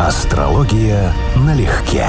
Астрология налегке.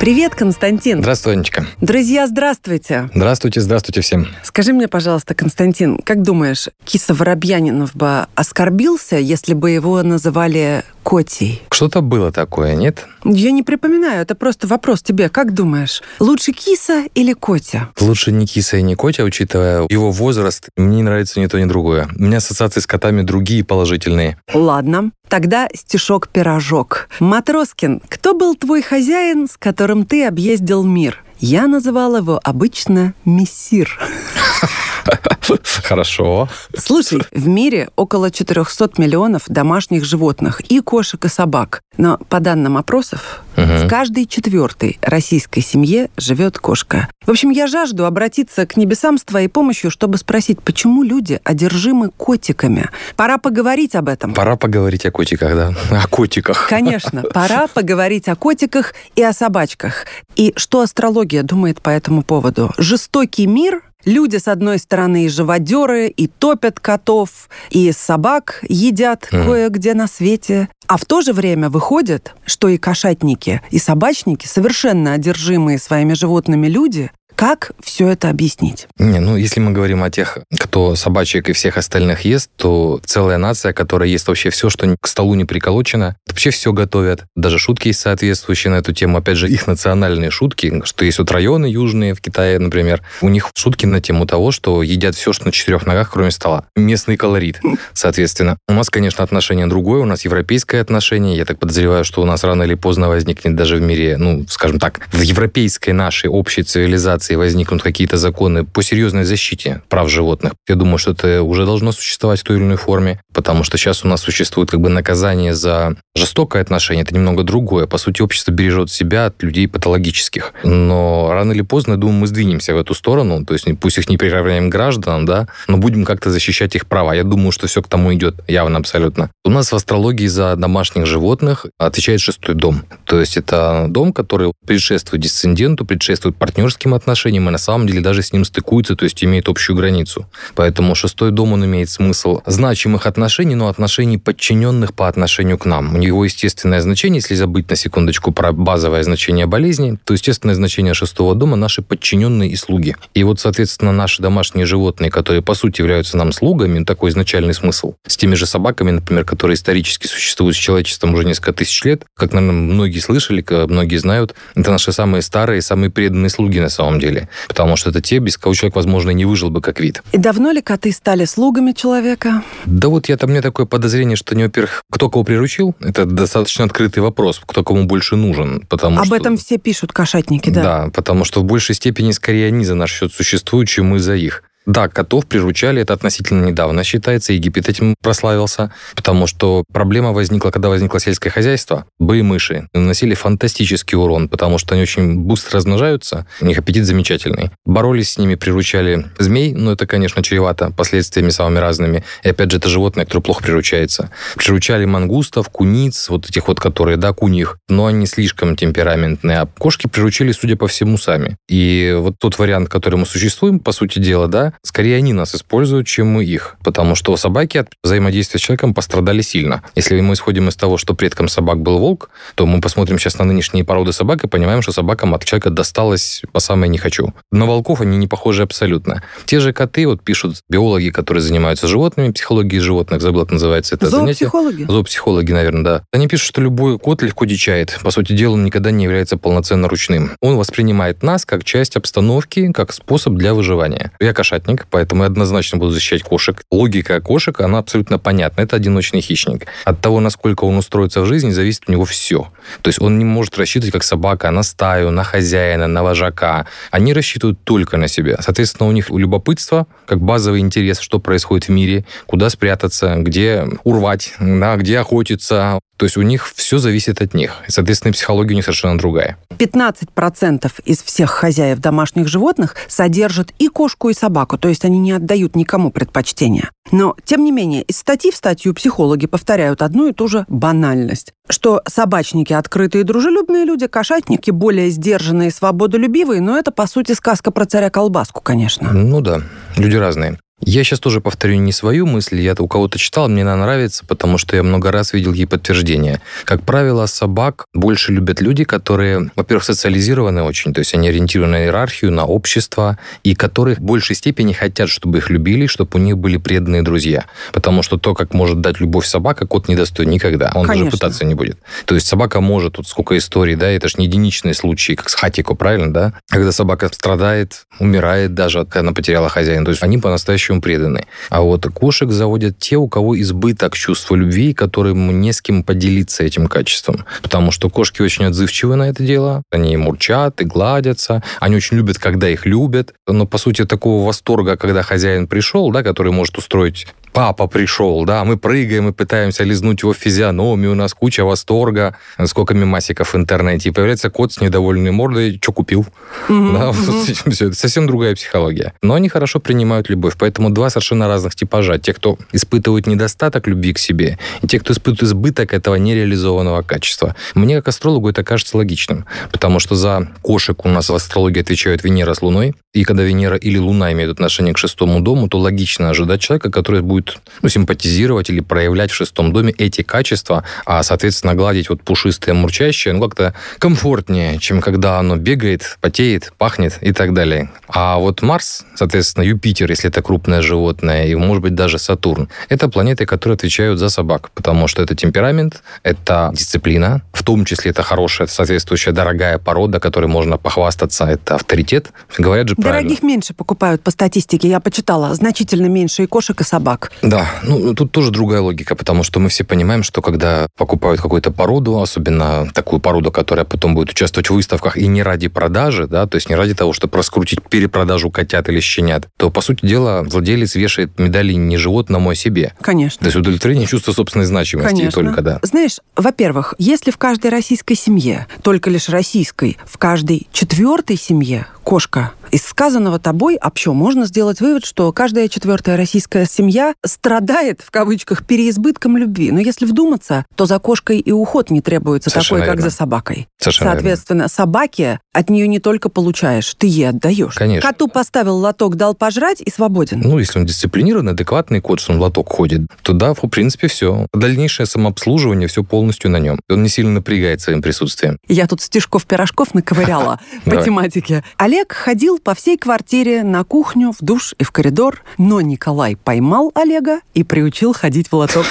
Привет, Константин. Здравствуй, Анечка. Друзья, здравствуйте. Здравствуйте, здравствуйте всем. Скажи мне, пожалуйста, Константин, как думаешь, Киса Воробьянинов бы оскорбился, если бы его называли Котей? Что-то было такое, нет? Я не припоминаю, это просто вопрос тебе. Как думаешь, лучше Киса или Котя? Лучше не Киса и не Котя, учитывая его возраст. Мне не нравится ни то, ни другое. У меня ассоциации с котами другие положительные. Ладно, тогда стишок-пирожок. Матроскин, кто был твой хозяин, с которым ты объездил мир? Я называл его обычно мессир. Хорошо. Слушай, в мире около 400 миллионов домашних животных, и кошек, и собак. Но по данным опросов, угу. в каждой четвертой российской семье живет кошка. В общем, я жажду обратиться к небесам с твоей помощью, чтобы спросить, почему люди одержимы котиками. Пора поговорить об этом. Пора поговорить о котиках, да. О котиках. Конечно, пора поговорить о котиках и о собачках. И что астрология думает по этому поводу? Жестокий мир Люди, с одной стороны, и живодеры, и топят котов, и собак едят mm. кое-где на свете. А в то же время выходит, что и кошатники, и собачники, совершенно одержимые своими животными люди, как все это объяснить? Не, ну, если мы говорим о тех, кто собачек и всех остальных ест, то целая нация, которая ест вообще все, что к столу не приколочено, вообще все готовят. Даже шутки есть соответствующие на эту тему. Опять же, их национальные шутки, что есть вот районы южные в Китае, например, у них шутки на тему того, что едят все, что на четырех ногах, кроме стола. Местный колорит, соответственно. У нас, конечно, отношение другое, у нас европейское отношение. Я так подозреваю, что у нас рано или поздно возникнет даже в мире, ну, скажем так, в европейской нашей общей цивилизации Федерации возникнут какие-то законы по серьезной защите прав животных, я думаю, что это уже должно существовать в той или иной форме, потому что сейчас у нас существует как бы наказание за жестокое отношение, это немного другое. По сути, общество бережет себя от людей патологических. Но рано или поздно, я думаю, мы сдвинемся в эту сторону, то есть пусть их не приравняем гражданам, да, но будем как-то защищать их права. Я думаю, что все к тому идет, явно абсолютно. У нас в астрологии за домашних животных отвечает шестой дом. То есть это дом, который предшествует дисценденту, предшествует партнерским отношениям, отношениям и на самом деле даже с ним стыкуется, то есть имеет общую границу. Поэтому шестой дом, он имеет смысл значимых отношений, но отношений подчиненных по отношению к нам. У него естественное значение, если забыть на секундочку про базовое значение болезни, то естественное значение шестого дома – наши подчиненные и слуги. И вот, соответственно, наши домашние животные, которые, по сути, являются нам слугами, такой изначальный смысл. С теми же собаками, например, которые исторически существуют с человечеством уже несколько тысяч лет, как, наверное, многие слышали, многие знают, это наши самые старые, самые преданные слуги на самом деле деле. Потому что это те, без кого человек, возможно, не выжил бы как вид. И давно ли коты стали слугами человека? Да вот я там, мне такое подозрение, что, не, во-первых, кто кого приручил, это достаточно открытый вопрос, кто кому больше нужен. Потому Об что... этом все пишут кошатники, да? Да, потому что в большей степени скорее они за наш счет существуют, чем мы за их. Да, котов приручали, это относительно недавно считается, Египет этим прославился, потому что проблема возникла, когда возникло сельское хозяйство. Были мыши, наносили фантастический урон, потому что они очень быстро размножаются, у них аппетит замечательный. Боролись с ними, приручали змей, но это, конечно, чревато последствиями самыми разными. И опять же, это животное, которое плохо приручается. Приручали мангустов, куниц, вот этих вот, которые, да, куних, но они слишком темпераментные, а кошки приручили, судя по всему, сами. И вот тот вариант, который мы существуем, по сути дела, да, скорее они нас используют, чем мы их. Потому что собаки от взаимодействия с человеком пострадали сильно. Если мы исходим из того, что предком собак был волк, то мы посмотрим сейчас на нынешние породы собак и понимаем, что собакам от человека досталось по самое не хочу. На волков они не похожи абсолютно. Те же коты, вот пишут биологи, которые занимаются животными, психологией животных, забыл, как называется это Зоопсихологи? занятие. Зоопсихологи, наверное, да. Они пишут, что любой кот легко дичает. По сути дела, он никогда не является полноценно ручным. Он воспринимает нас как часть обстановки, как способ для выживания. Я кошачий кошатник, поэтому я однозначно буду защищать кошек. Логика кошек, она абсолютно понятна. Это одиночный хищник. От того, насколько он устроится в жизни, зависит у него все. То есть он не может рассчитывать, как собака, на стаю, на хозяина, на вожака. Они рассчитывают только на себя. Соответственно, у них любопытство, как базовый интерес, что происходит в мире, куда спрятаться, где урвать, да, где охотиться. То есть у них все зависит от них. И, соответственно, психология у них совершенно другая. 15% из всех хозяев домашних животных содержат и кошку, и собаку. То есть они не отдают никому предпочтения. Но, тем не менее, из статьи в статью психологи повторяют одну и ту же банальность, что собачники открытые и дружелюбные люди, кошатники более сдержанные и свободолюбивые, но это, по сути, сказка про царя колбаску, конечно. Ну да, люди разные. Я сейчас тоже повторю не свою мысль, я у кого-то читал, мне она нравится, потому что я много раз видел ей подтверждение. Как правило, собак больше любят люди, которые, во-первых, социализированы очень, то есть они ориентированы на иерархию, на общество, и которые в большей степени хотят, чтобы их любили, чтобы у них были преданные друзья. Потому что то, как может дать любовь собака, кот не достоин никогда. Он Конечно. даже пытаться не будет. То есть собака может, вот сколько историй, да, это же не единичные случаи, как с Хатико, правильно, да? Когда собака страдает, умирает даже, когда она потеряла хозяина. То есть они по-настоящему преданы. А вот кошек заводят те, у кого избыток чувства любви, которым не с кем поделиться этим качеством. Потому что кошки очень отзывчивы на это дело. Они мурчат и гладятся. Они очень любят, когда их любят. Но, по сути, такого восторга, когда хозяин пришел, да, который может устроить папа пришел, да, мы прыгаем и пытаемся лизнуть его физиономию, у нас куча восторга, сколько мемасиков в интернете, и появляется кот с недовольной мордой, что купил. Mm-hmm. Да, mm-hmm. это совсем другая психология. Но они хорошо принимают любовь, поэтому два совершенно разных типажа. Те, кто испытывают недостаток любви к себе, и те, кто испытывает избыток этого нереализованного качества. Мне, как астрологу, это кажется логичным, потому что за кошек у нас в астрологии отвечают Венера с Луной, и когда Венера или Луна имеют отношение к шестому дому, то логично ожидать человека, который будет ну, симпатизировать или проявлять в шестом доме эти качества, а, соответственно, гладить вот пушистое, мурчащее, ну, как-то комфортнее, чем когда оно бегает, потеет, пахнет и так далее. А вот Марс, соответственно, Юпитер, если это крупное животное, и, может быть, даже Сатурн, это планеты, которые отвечают за собак, потому что это темперамент, это дисциплина, в том числе это хорошая, соответствующая дорогая порода, которой можно похвастаться, это авторитет. Говорят же правильно. Дорогих меньше покупают по статистике, я почитала, значительно меньше и кошек, и собак. Да, ну тут тоже другая логика, потому что мы все понимаем, что когда покупают какую-то породу, особенно такую породу, которая потом будет участвовать в выставках и не ради продажи, да, то есть не ради того, чтобы раскрутить перепродажу котят или щенят, то, по сути дела, владелец вешает медали не животному, а себе. Конечно. То есть удовлетворение чувства собственной значимости Конечно. только, да. Знаешь, во-первых, если в каждой российской семье, только лишь российской, в каждой четвертой семье кошка. Из сказанного тобой общо можно сделать вывод, что каждая четвертая российская семья страдает, в кавычках, переизбытком любви. Но если вдуматься, то за кошкой и уход не требуется Совершенно такой, верно. как за собакой. Совершенно Соответственно, верно. собаке от нее не только получаешь, ты ей отдаешь. Конечно. Коту поставил лоток, дал пожрать и свободен. Ну, если он дисциплинированный, адекватный кот, что он лоток ходит, то да, в принципе, все. Дальнейшее самообслуживание, все полностью на нем. Он не сильно напрягает своим присутствием. Я тут стишков-пирожков наковыряла по тематике. Олег ходил по всей квартире на кухню, в душ и в коридор, но Николай поймал Олега и приучил ходить в лоток.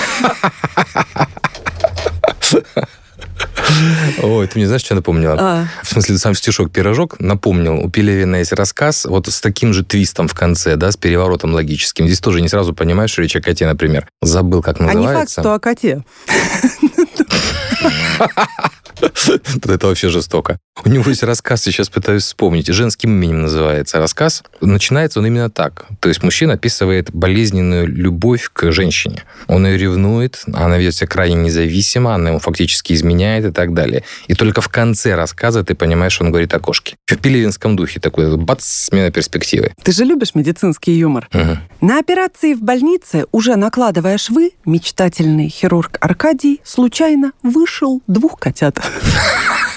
Ой, ты мне знаешь, что напомнила? А. В смысле, сам стишок «Пирожок» напомнил. У Пелевина есть рассказ вот с таким же твистом в конце, да, с переворотом логическим. Здесь тоже не сразу понимаешь, что речь о коте, например. Забыл, как называется. А не факт, что о коте. Это вообще жестоко. У него есть рассказ, сейчас пытаюсь вспомнить. Женским именем называется рассказ. Начинается он именно так. То есть мужчина описывает болезненную любовь к женщине. Он ее ревнует, она ведет себя крайне независимо, она ему фактически изменяет и так далее. И только в конце рассказа ты понимаешь, что он говорит о кошке. В пелевинском духе такой бац, смена перспективы. Ты же любишь медицинский юмор. Угу. На операции в больнице, уже накладывая швы, мечтательный хирург Аркадий случайно вышел двух котят.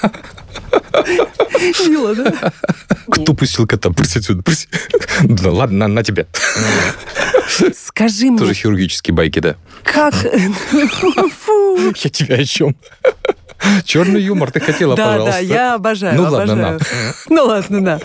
Мило, да? Кто пустил кота? Прысь отсюда, прысь. Да ладно, на, на тебя. Скажи мне... Тоже хирургические байки, да. Как? Фу. Я тебя о чем? Черный юмор ты хотела, да, пожалуйста. Да, я обожаю. Ну обожаю. ладно, на. Ну ладно, на.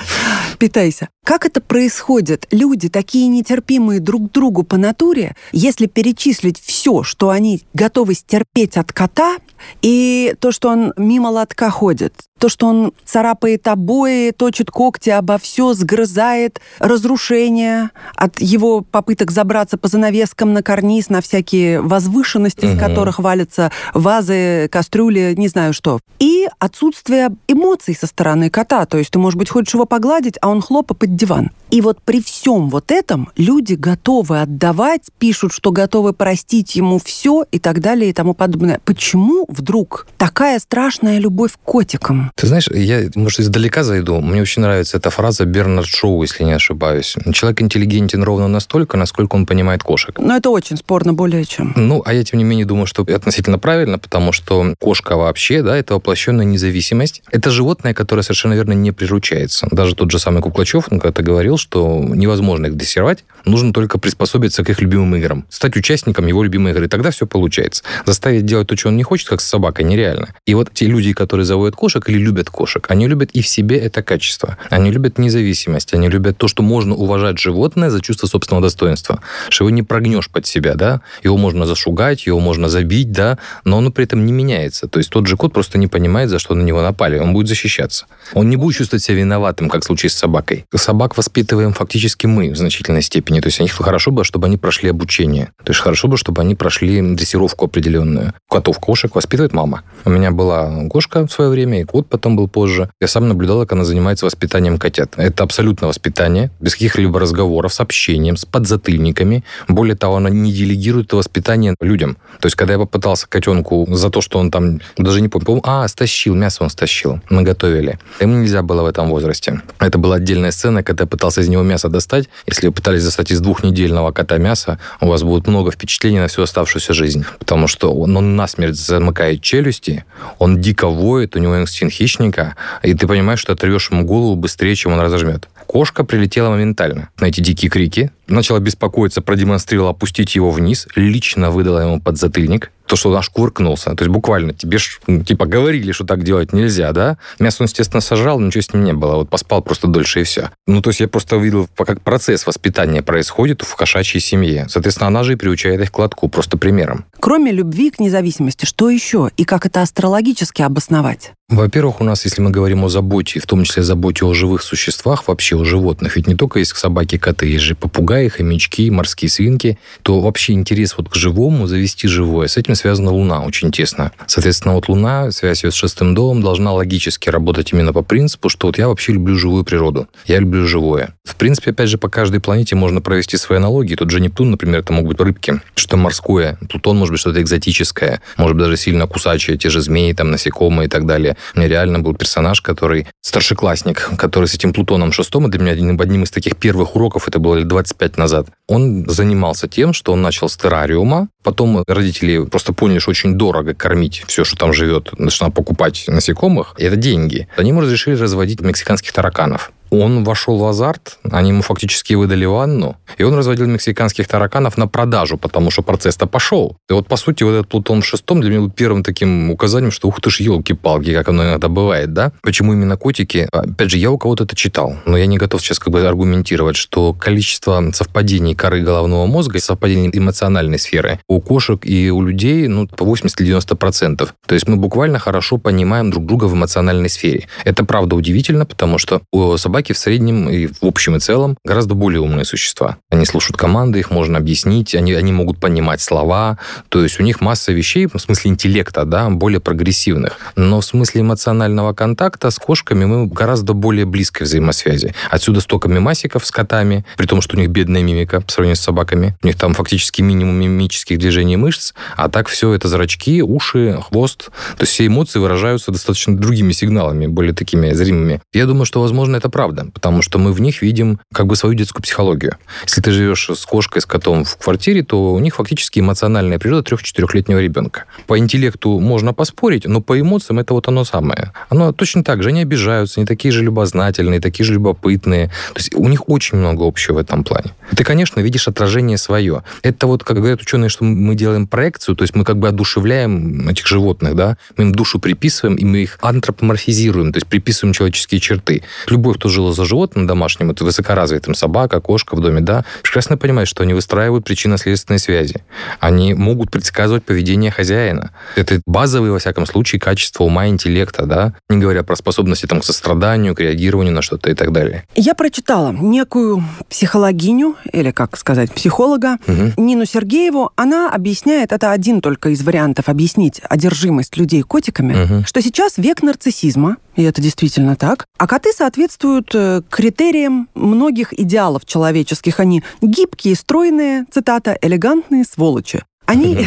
Питайся. Как это происходит? Люди такие нетерпимые друг другу по натуре, если перечислить все, что они готовы стерпеть от кота, и то, что он мимо лотка ходит, то, что он царапает обои, точит когти обо все, сгрызает, разрушение от его попыток забраться по занавескам на карниз, на всякие возвышенности, угу. которых валятся вазы, кастрюли, не знаю что. И отсутствие эмоций со стороны кота. То есть ты, может быть, хочешь его погладить, а он хлопа под диван. И вот при всем вот этом люди готовы отдавать, пишут, что готовы простить ему все и так далее и тому подобное. Почему вдруг такая страшная любовь к котикам? Ты знаешь, я, может, издалека зайду. Мне очень нравится эта фраза Бернард Шоу, если не ошибаюсь. Человек интеллигентен ровно настолько, насколько он понимает кошек. Но это очень спорно более чем. Ну, а я, тем не менее, думаю, что относительно правильно, потому что кошка вообще, да, это воплощенная независимость. Это животное, которое совершенно верно не приручается. Даже тот же самый Куклачев, когда-то говорил, что невозможно их дрессировать, нужно только приспособиться к их любимым играм, стать участником его любимой игры, и тогда все получается. Заставить делать то, что он не хочет, как с собакой, нереально. И вот те люди, которые заводят кошек или любят кошек, они любят и в себе это качество. Они любят независимость, они любят то, что можно уважать животное за чувство собственного достоинства, что его не прогнешь под себя, да, его можно зашугать, его можно забить, да, но он при этом не меняется. То есть тот же кот просто не понимает, за что на него напали, он будет защищаться. Он не будет чувствовать себя виноватым, как в случае с собакой. Собак воспитываем фактически мы в значительной степени. То есть они хорошо бы, чтобы они прошли обучение. То есть хорошо бы, чтобы они прошли дрессировку определенную. Котов, кошек воспитывает мама. У меня была кошка в свое время, и кот потом был позже. Я сам наблюдал, как она занимается воспитанием котят. Это абсолютно воспитание, без каких-либо разговоров, с общением, с подзатыльниками. Более того, она не делегирует это воспитание людям. То есть, когда я попытался котенку за то, что он там, даже не помню, а, стащил, мясо он стащил. Мы готовили. Ему нельзя было в этом возрасте. Это была отдельная сцена, когда я пытался из него мясо достать. Если вы пытались достать из двухнедельного кота мясо, у вас будет много впечатлений на всю оставшуюся жизнь. Потому что он, он насмерть замыкает челюсти, он дико воет, у него инстинкт хищника, и ты понимаешь, что отрывешь ему голову быстрее, чем он разожмет. Кошка прилетела моментально на эти дикие крики, начала беспокоиться, продемонстрировала опустить его вниз, лично выдала ему подзатыльник, то, что он аж. То есть буквально тебе ж, ну, типа говорили, что так делать нельзя, да? Мясо он, естественно, сажал, ничего с ним не было. Вот поспал просто дольше и все. Ну, то есть я просто видел, как процесс воспитания происходит в кошачьей семье. Соответственно, она же и приучает их к лотку, просто примером. Кроме любви к независимости, что еще? И как это астрологически обосновать? Во-первых, у нас, если мы говорим о заботе, в том числе заботе о живых существах, вообще о животных, ведь не только есть собаки, коты, есть же попугаи, хомячки, морские свинки, то вообще интерес вот к живому, завести живое, с этим связана Луна очень тесно. Соответственно, вот Луна, связь ее с шестым домом, должна логически работать именно по принципу, что вот я вообще люблю живую природу, я люблю живое. В принципе, опять же, по каждой планете можно провести свои аналогии. Тот же Нептун, например, это могут быть рыбки, что морское, Плутон может быть что-то экзотическое, может быть даже сильно кусачее, те же змеи, там, насекомые и так далее. Меня реально был персонаж, который старшеклассник, который с этим Плутоном шестом, и для меня одним, одним из таких первых уроков, это было лет 25 назад, он занимался тем, что он начал с террариума, потом родители просто поняли, что очень дорого кормить все, что там живет, начала покупать насекомых, и это деньги. Они ему разрешили разводить мексиканских тараканов. Он вошел в азарт, они ему фактически выдали ванну, и он разводил мексиканских тараканов на продажу, потому что процесс-то пошел. И вот, по сути, вот этот Плутон в шестом для меня был первым таким указанием, что ух ты ж, елки-палки, как оно иногда бывает, да? Почему именно котики? Опять же, я у кого-то это читал, но я не готов сейчас как бы аргументировать, что количество совпадений коры головного мозга, совпадений эмоциональной сферы у кошек и у людей, ну, по 80-90%. То есть мы буквально хорошо понимаем друг друга в эмоциональной сфере. Это правда удивительно, потому что у собак собаки в среднем и в общем и целом гораздо более умные существа. Они слушают команды, их можно объяснить, они, они могут понимать слова, то есть у них масса вещей, в смысле интеллекта, да, более прогрессивных. Но в смысле эмоционального контакта с кошками мы гораздо более близкой взаимосвязи. Отсюда столько мимасиков с котами, при том, что у них бедная мимика по сравнению с собаками. У них там фактически минимум мимических движений мышц, а так все это зрачки, уши, хвост. То есть все эмоции выражаются достаточно другими сигналами, более такими зримыми. Я думаю, что, возможно, это правда правда, потому что мы в них видим как бы свою детскую психологию. Если ты живешь с кошкой, с котом в квартире, то у них фактически эмоциональная природа трех-четырехлетнего ребенка. По интеллекту можно поспорить, но по эмоциям это вот оно самое. Оно точно так же, они обижаются, они такие же любознательные, такие же любопытные. То есть у них очень много общего в этом плане. Ты, конечно, видишь отражение свое. Это вот, как говорят ученые, что мы делаем проекцию, то есть мы как бы одушевляем этих животных, да, мы им душу приписываем, и мы их антропоморфизируем, то есть приписываем человеческие черты. Любой, кто жила за животным домашним, это высокоразвитым, собака, кошка в доме, да, прекрасно понимает, что они выстраивают причинно-следственные связи. Они могут предсказывать поведение хозяина. Это базовые, во всяком случае, качества ума интеллекта, да, не говоря про способности там, к состраданию, к реагированию на что-то и так далее. Я прочитала некую психологиню, или, как сказать, психолога, угу. Нину Сергееву. Она объясняет, это один только из вариантов объяснить одержимость людей котиками, угу. что сейчас век нарциссизма, и это действительно так. А коты соответствуют э, критериям многих идеалов человеческих. Они гибкие, стройные, цитата, элегантные сволочи. Они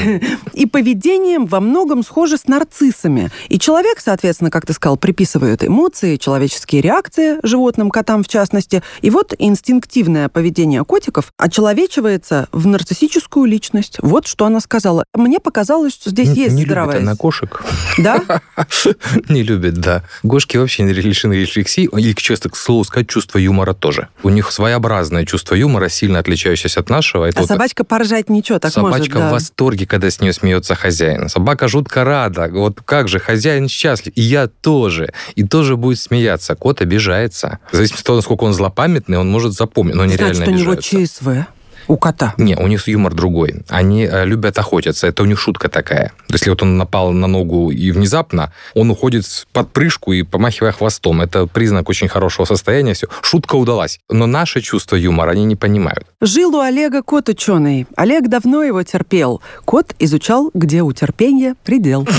и поведением во многом схожи с нарциссами. И человек, соответственно, как ты сказал, приписывает эмоции, человеческие реакции животным, котам в частности. И вот инстинктивное поведение котиков очеловечивается в нарциссическую личность. Вот что она сказала. Мне показалось, что здесь есть не здравая... любит она кошек. Да? Не любит, да. Кошки вообще не лишены рефлексии. И, честно, к слову сказать, чувство юмора тоже. У них своеобразное чувство юмора, сильно отличающееся от нашего. а собачка поржать ничего, так Собачка может, да. в восторге, когда с нее смеется хозяин. Собака жутко рада. Вот как же, хозяин счастлив. И я тоже. И тоже будет смеяться. Кот обижается. Зависимости от того, насколько он злопамятный, он может запомнить, но они Значит, реально у него. ЧСВ. У кота. Не, у них юмор другой. Они э, любят охотиться. Это у них шутка такая. Если вот он напал на ногу и внезапно, он уходит в подпрыжку и помахивая хвостом. Это признак очень хорошего состояния. Все. Шутка удалась. Но наше чувство юмора они не понимают. Жил у Олега кот ученый. Олег давно его терпел. Кот изучал, где у терпения предел.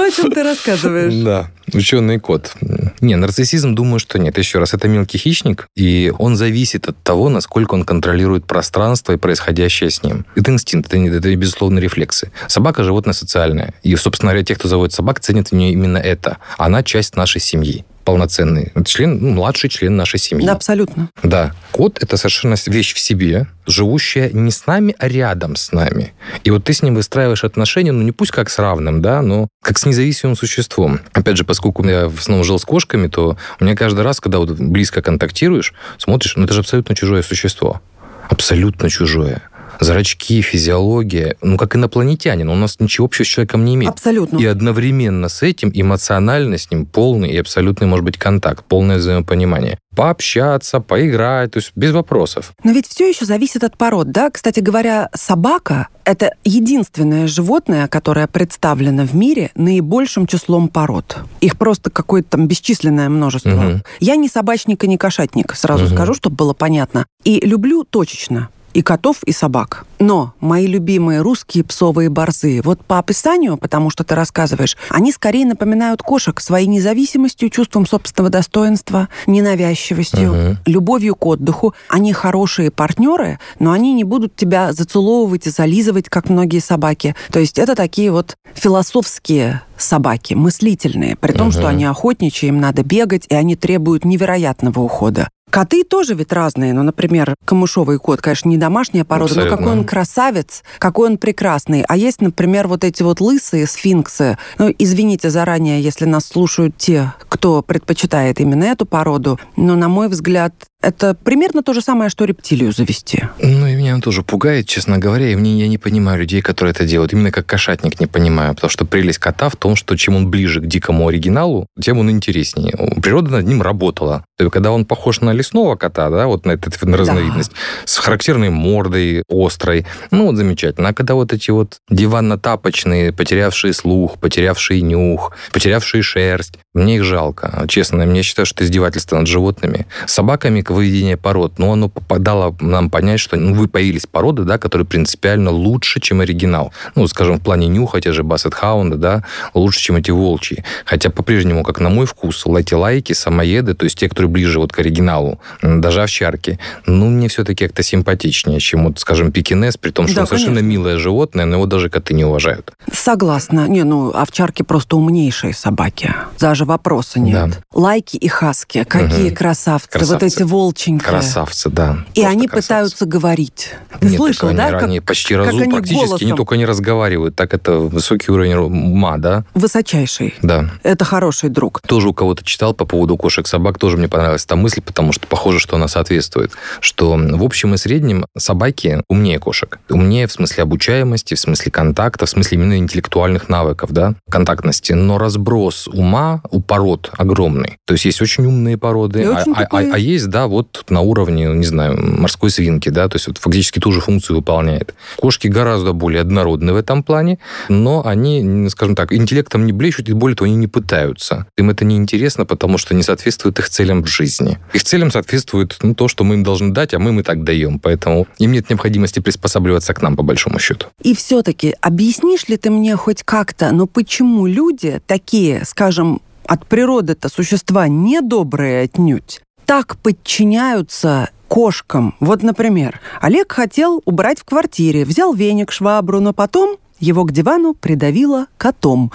То, о чем ты рассказываешь. Да, ученый кот. Не, нарциссизм, думаю, что нет. Еще раз, это мелкий хищник, и он зависит от того, насколько он контролирует пространство и происходящее с ним. Это инстинкт, это, это безусловно рефлексы. Собака – животное социальное. И, собственно говоря, те, кто заводит собак, ценят в ней именно это. Она часть нашей семьи полноценный. Член, ну, младший член нашей семьи. Да, абсолютно. Да, кот – это совершенно вещь в себе, живущая не с нами, а рядом с нами. И вот ты с ним выстраиваешь отношения, ну, не пусть как с равным, да, но как с независимым существом. Опять же, поскольку я в основном жил с кошками, то у меня каждый раз, когда вот близко контактируешь, смотришь, ну, это же абсолютно чужое существо. Абсолютно чужое. Зрачки, физиология, ну, как инопланетянин, он у нас ничего общего с человеком не имеет. Абсолютно. И одновременно с этим эмоционально с ним полный и абсолютный, может быть, контакт, полное взаимопонимание. Пообщаться, поиграть, то есть без вопросов. Но ведь все еще зависит от пород, да? Кстати говоря, собака – это единственное животное, которое представлено в мире наибольшим числом пород. Их просто какое-то там бесчисленное множество. Мгм. Я не собачник и не кошатник, сразу Мгм. скажу, чтобы было понятно. И люблю точечно и котов, и собак. Но мои любимые русские псовые борзы, вот по описанию, потому что ты рассказываешь, они скорее напоминают кошек своей независимостью, чувством собственного достоинства, ненавязчивостью, Мгм. любовью к отдыху. Они хорошие партнеры, но они не будут тебя зацеловывать и зализывать, как многие собаки. То есть это такие вот философские собаки, мыслительные, при том, Мгм. что они охотничьи, им надо бегать, и они требуют невероятного ухода. Коты тоже ведь разные. Ну, например, камышовый кот, конечно, не домашняя порода, но Абсолютно. какой он красавец, какой он прекрасный. А есть, например, вот эти вот лысые сфинксы. Ну, извините заранее, если нас слушают те, кто предпочитает именно эту породу. Но, на мой взгляд, это примерно то же самое, что рептилию завести. Ну, и меня он тоже пугает, честно говоря, и мне, я не понимаю людей, которые это делают. Именно как кошатник не понимаю, потому что прелесть кота в том, что чем он ближе к дикому оригиналу, тем он интереснее. Природа над ним работала. То есть, когда он похож на лесного кота, да, вот на эту на разновидность, с характерной мордой, острой, ну, вот замечательно. А когда вот эти вот диванно-тапочные, потерявшие слух, потерявшие нюх, потерявшие шерсть, мне их жалко. Честно, я считаю, что это издевательство над животными. Собаками к выведение пород, но оно попадало нам понять, что ну, вы появились породы, да, которые принципиально лучше, чем оригинал. Ну, скажем, в плане нюха, те же бассет-хаунды, да, лучше, чем эти волчьи. Хотя по-прежнему, как на мой вкус, эти лайки, самоеды, то есть те, которые ближе вот к оригиналу, даже овчарки, ну, мне все-таки как-то симпатичнее, чем вот, скажем, пекинес, при том, что Да, он совершенно конечно. милое животное, но его даже коты не уважают. Согласна. Не, ну, овчарки просто умнейшие собаки. Даже вопроса нет. Да. Лайки и хаски. Какие Мгм. красавцы. Вот Красавцы. эти волченькие. Красавцы, да. И они красавцы. пытаются говорить. Ты Нет, слышал, так да? они, как- они почти как разум, они практически не голосом? только не разговаривают, так это высокий уровень ума, да? Высочайший. Да. Это хороший друг. Тоже у кого-то читал по поводу кошек-собак, тоже мне понравилась эта мысль, потому что похоже, что она соответствует, что в общем и среднем собаки умнее кошек. Умнее в смысле обучаемости, в смысле контакта, в смысле именно интеллектуальных навыков, да, контактности. Но разброс ума у пород огромный. То есть есть очень умные породы, а, а- а- а есть, да, вот на уровне, не знаю, морской свинки, да, то есть вот фактически ту же функцию выполняет. Кошки гораздо более однородны в этом плане, но они, скажем так, интеллектом не блещут, и более того, они не пытаются. Им это не интересно, потому что не соответствует их целям в жизни. Их целям соответствует ну, то, что мы им должны дать, а мы им и так даем. Поэтому им нет необходимости приспосабливаться к нам, по большому счету. И все-таки объяснишь ли ты мне хоть как-то, ну почему люди такие, скажем, от природы-то существа недобрые отнюдь, так подчиняются кошкам. Вот, например, Олег хотел убрать в квартире, взял веник, швабру, но потом его к дивану придавило котом.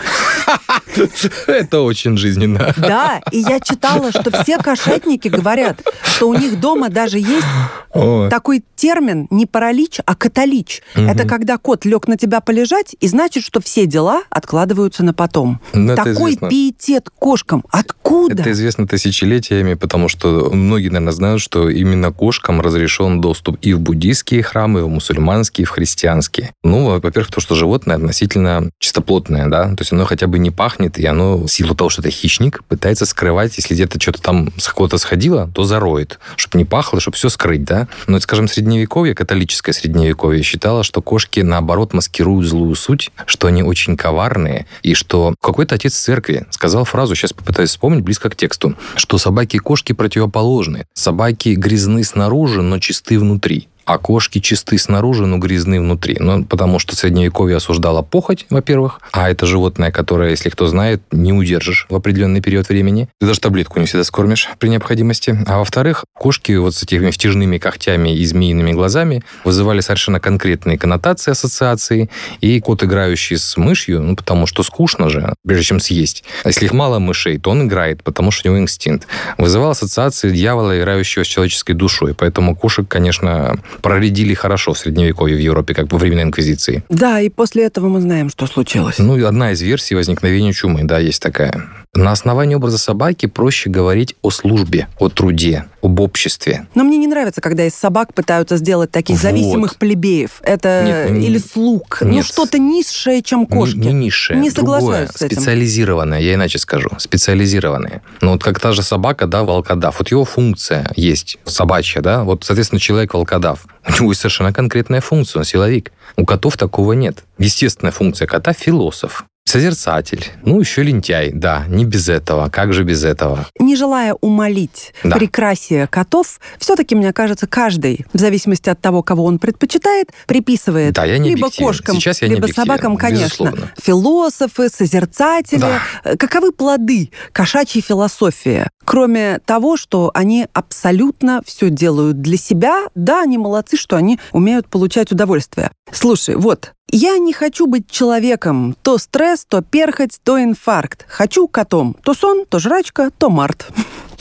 Это очень жизненно. Да, и я читала, что все кошатники говорят, что у них дома даже есть О. такой термин не паралич, а каталич. Угу. Это когда кот лег на тебя полежать, и значит, что все дела откладываются на потом. Ну, Такой пиетет кошкам. Откуда? Это известно тысячелетиями, потому что многие, наверное, знают, что именно кошкам разрешен доступ и в буддийские храмы, и в мусульманские, и в христианские. Ну, во-первых, то, что животное относительно чистоплотное, да, то есть оно хотя бы не пахнет, и оно, в силу того, что это хищник, пытается скрывать, если где-то что-то там с кого-то сходило, то зароет, чтобы не пахло, чтобы все скрыть, да. Но, скажем, средневековье, католическое средневековье, считало, что кошки, наоборот, маскируют злую суть, что они очень коварные, и что какой-то отец церкви сказал фразу, сейчас попытаюсь вспомнить, близко к тексту, что собаки и кошки противоположны. Собаки грязны снаружи, но чисты внутри а кошки чисты снаружи, но грязны внутри. Ну, потому что Средневековье осуждало похоть, во-первых, а это животное, которое, если кто знает, не удержишь в определенный период времени. Ты даже таблетку не всегда скормишь при необходимости. А во-вторых, кошки вот с этими втяжными когтями и змеиными глазами вызывали совершенно конкретные коннотации, ассоциации. И кот, играющий с мышью, ну, потому что скучно же, прежде чем съесть. А если их мало мышей, то он играет, потому что у него инстинкт. Вызывал ассоциации дьявола, играющего с человеческой душой. Поэтому кошек, конечно, проредили хорошо в Средневековье в Европе, как во времена Инквизиции. Да, и после этого мы знаем, что случилось. Ну, одна из версий возникновения чумы, да, есть такая. На основании образа собаки проще говорить о службе, о труде, об обществе. Но мне не нравится, когда из собак пытаются сделать таких вот. зависимых плебеев. Это нет, ну, или слуг. Ну, нет. Ну, что-то низшее, чем кошки. Не, не низшее. Не соглашаюсь другое, с этим. Специализированное, я иначе скажу. Специализированное. Ну, вот как та же собака, да, волкодав. Вот его функция есть, собачья, да. Вот, соответственно, человек волкодав. У него есть совершенно конкретная функция, он силовик. У котов такого нет. Естественная функция кота – философ. Созерцатель. Ну, еще лентяй, да, не без этого. Как же без этого? Не желая умолить да. прекрасие котов, все-таки, мне кажется, каждый, в зависимости от того, кого он предпочитает, приписывает да, я не либо кошкам, Сейчас я либо собакам, конечно. Безусловно. Философы, созерцатели. Да. Э, каковы плоды кошачьей философии? Кроме того, что они абсолютно все делают для себя, да, они молодцы, что они умеют получать удовольствие. Слушай, вот, я не хочу быть человеком. То стресс, то перхоть, то инфаркт. Хочу котом. То сон, то жрачка, то март.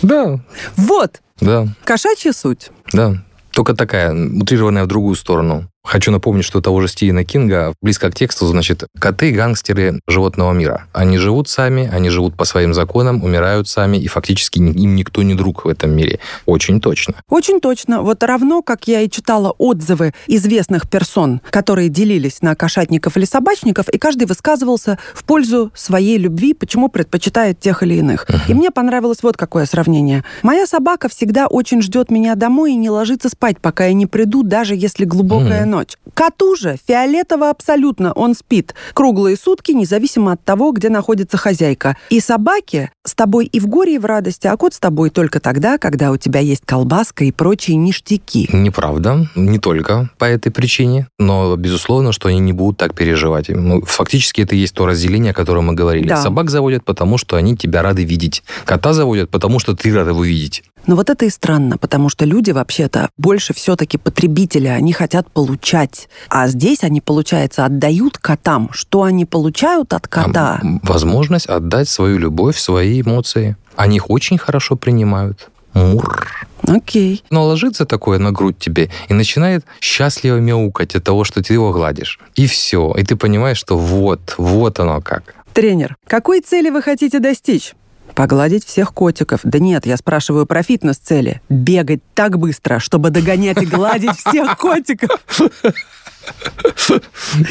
Да. Вот. Да. Кошачья суть. Да. Только такая, утрированная в другую сторону. Хочу напомнить, что того же Стивена Кинга, близко к тексту, значит, коты – гангстеры животного мира. Они живут сами, они живут по своим законам, умирают сами, и фактически им никто не друг в этом мире. Очень точно. Очень точно. Вот равно, как я и читала отзывы известных персон, которые делились на кошатников или собачников, и каждый высказывался в пользу своей любви, почему предпочитает тех или иных. Uh-huh. И мне понравилось вот какое сравнение. Моя собака всегда очень ждет меня домой и не ложится спать, пока я не приду, даже если глубокая uh-huh ночь. Коту же фиолетово абсолютно, он спит круглые сутки, независимо от того, где находится хозяйка. И собаке с тобой и в горе, и в радости, а кот с тобой только тогда, когда у тебя есть колбаска и прочие ништяки. Неправда, не только по этой причине, но безусловно, что они не будут так переживать. Ну, фактически это и есть то разделение, о котором мы говорили. Да. Собак заводят, потому что они тебя рады видеть. Кота заводят, потому что ты рад его видеть. Но вот это и странно, потому что люди вообще-то больше все-таки потребители, они хотят получать. А здесь они, получается, отдают котам. Что они получают от кота? А, возможность отдать свою любовь, свои эмоции. Они их очень хорошо принимают. Мур. Окей. Но ложится такое на грудь тебе и начинает счастливо мяукать от того, что ты его гладишь. И все. И ты понимаешь, что вот, вот оно как. Тренер, какой цели вы хотите достичь? Погладить всех котиков. Да нет, я спрашиваю про фитнес-цели. Бегать так быстро, чтобы догонять и гладить всех котиков.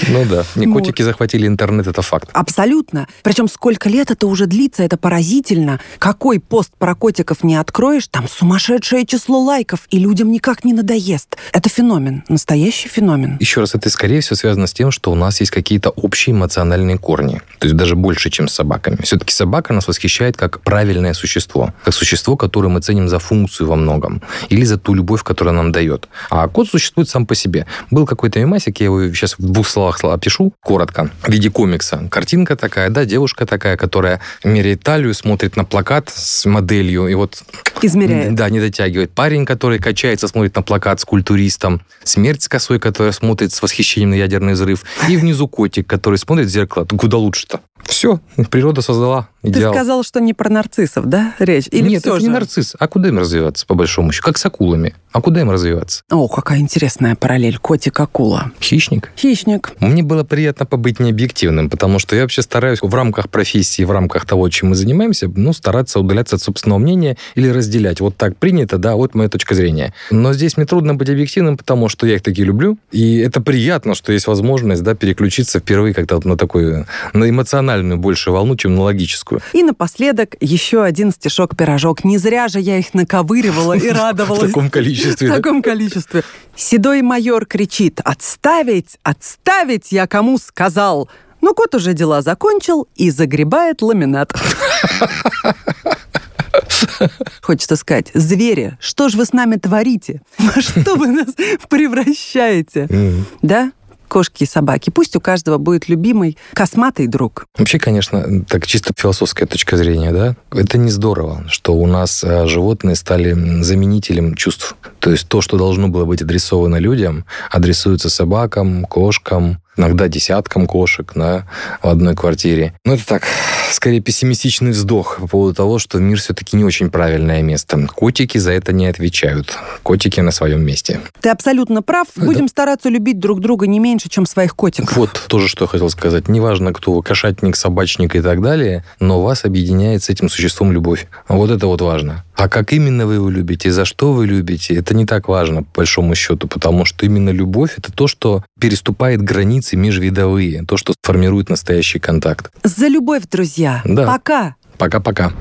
Ну да, не котики захватили интернет, это факт. Абсолютно. Причем сколько лет это уже длится, это поразительно. Какой пост про котиков не откроешь, там сумасшедшее число лайков, и людям никак не надоест. Это феномен, настоящий феномен. Еще раз, это скорее всего связано с тем, что у нас есть какие-то общие эмоциональные корни. То есть даже больше, чем с собаками. Все-таки собака нас восхищает как правильное существо. Как существо, которое мы ценим за функцию во многом. Или за ту любовь, которую нам дает. А кот существует сам по себе. Был какой-то мемасик, мемасик, я его сейчас в двух словах опишу, коротко, в виде комикса. Картинка такая, да, девушка такая, которая меряет талию, смотрит на плакат с моделью, и вот... Измеряет. Да, не дотягивает. Парень, который качается, смотрит на плакат с культуристом. Смерть с косой, которая смотрит с восхищением на ядерный взрыв. И внизу котик, который смотрит в зеркало. Куда лучше-то? Все, природа создала идеал. Ты сказал, что не про нарциссов, да, речь? Или Нет, это же? не нарцисс. А куда им развиваться, по большому счету? Как с акулами. А куда им развиваться? О, какая интересная параллель. Котик-акула. Хищник. Хищник. Мне было приятно побыть необъективным, потому что я вообще стараюсь в рамках профессии, в рамках того, чем мы занимаемся, ну, стараться удаляться от собственного мнения или разделять. Вот так принято, да, вот моя точка зрения. Но здесь мне трудно быть объективным, потому что я их таки люблю, и это приятно, что есть возможность, да, переключиться впервые как-то вот на такую, на эмоциональную больше волну, чем на логическую. И напоследок еще один стишок-пирожок. Не зря же я их наковыривала и В радовалась. таком количестве. В таком количестве. Седой майор кричит «Отставить! Отставить! Я кому сказал!» Но кот уже дела закончил и загребает ламинат. Хочется сказать, звери, что ж вы с нами творите? Во что вы нас превращаете? Да? Кошки и собаки. Пусть у каждого будет любимый косматый друг. Вообще, конечно, так чисто философская точка зрения, да, это не здорово, что у нас э, животные стали заменителем чувств. То есть то, что должно было быть адресовано людям, адресуется собакам, кошкам, иногда десяткам кошек да, в одной квартире. Но это так, скорее пессимистичный вздох по поводу того, что мир все-таки не очень правильное место. Котики за это не отвечают. Котики на своем месте. Ты абсолютно прав. Будем стараться любить друг друга не меньше, чем своих котиков. Вот тоже, что я хотел сказать. Неважно, кто вы, кошатник, собачник и так далее, но вас объединяет с этим существом любовь. Вот это вот важно. А как именно вы его любите, за что вы любите, это не так важно, по большому счету, потому что именно любовь – это то, что переступает границы межвидовые, то, что формирует настоящий контакт. За любовь, друзья. Да. Пока. Пока-пока.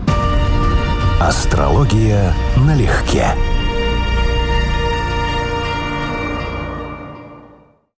Астрология налегке.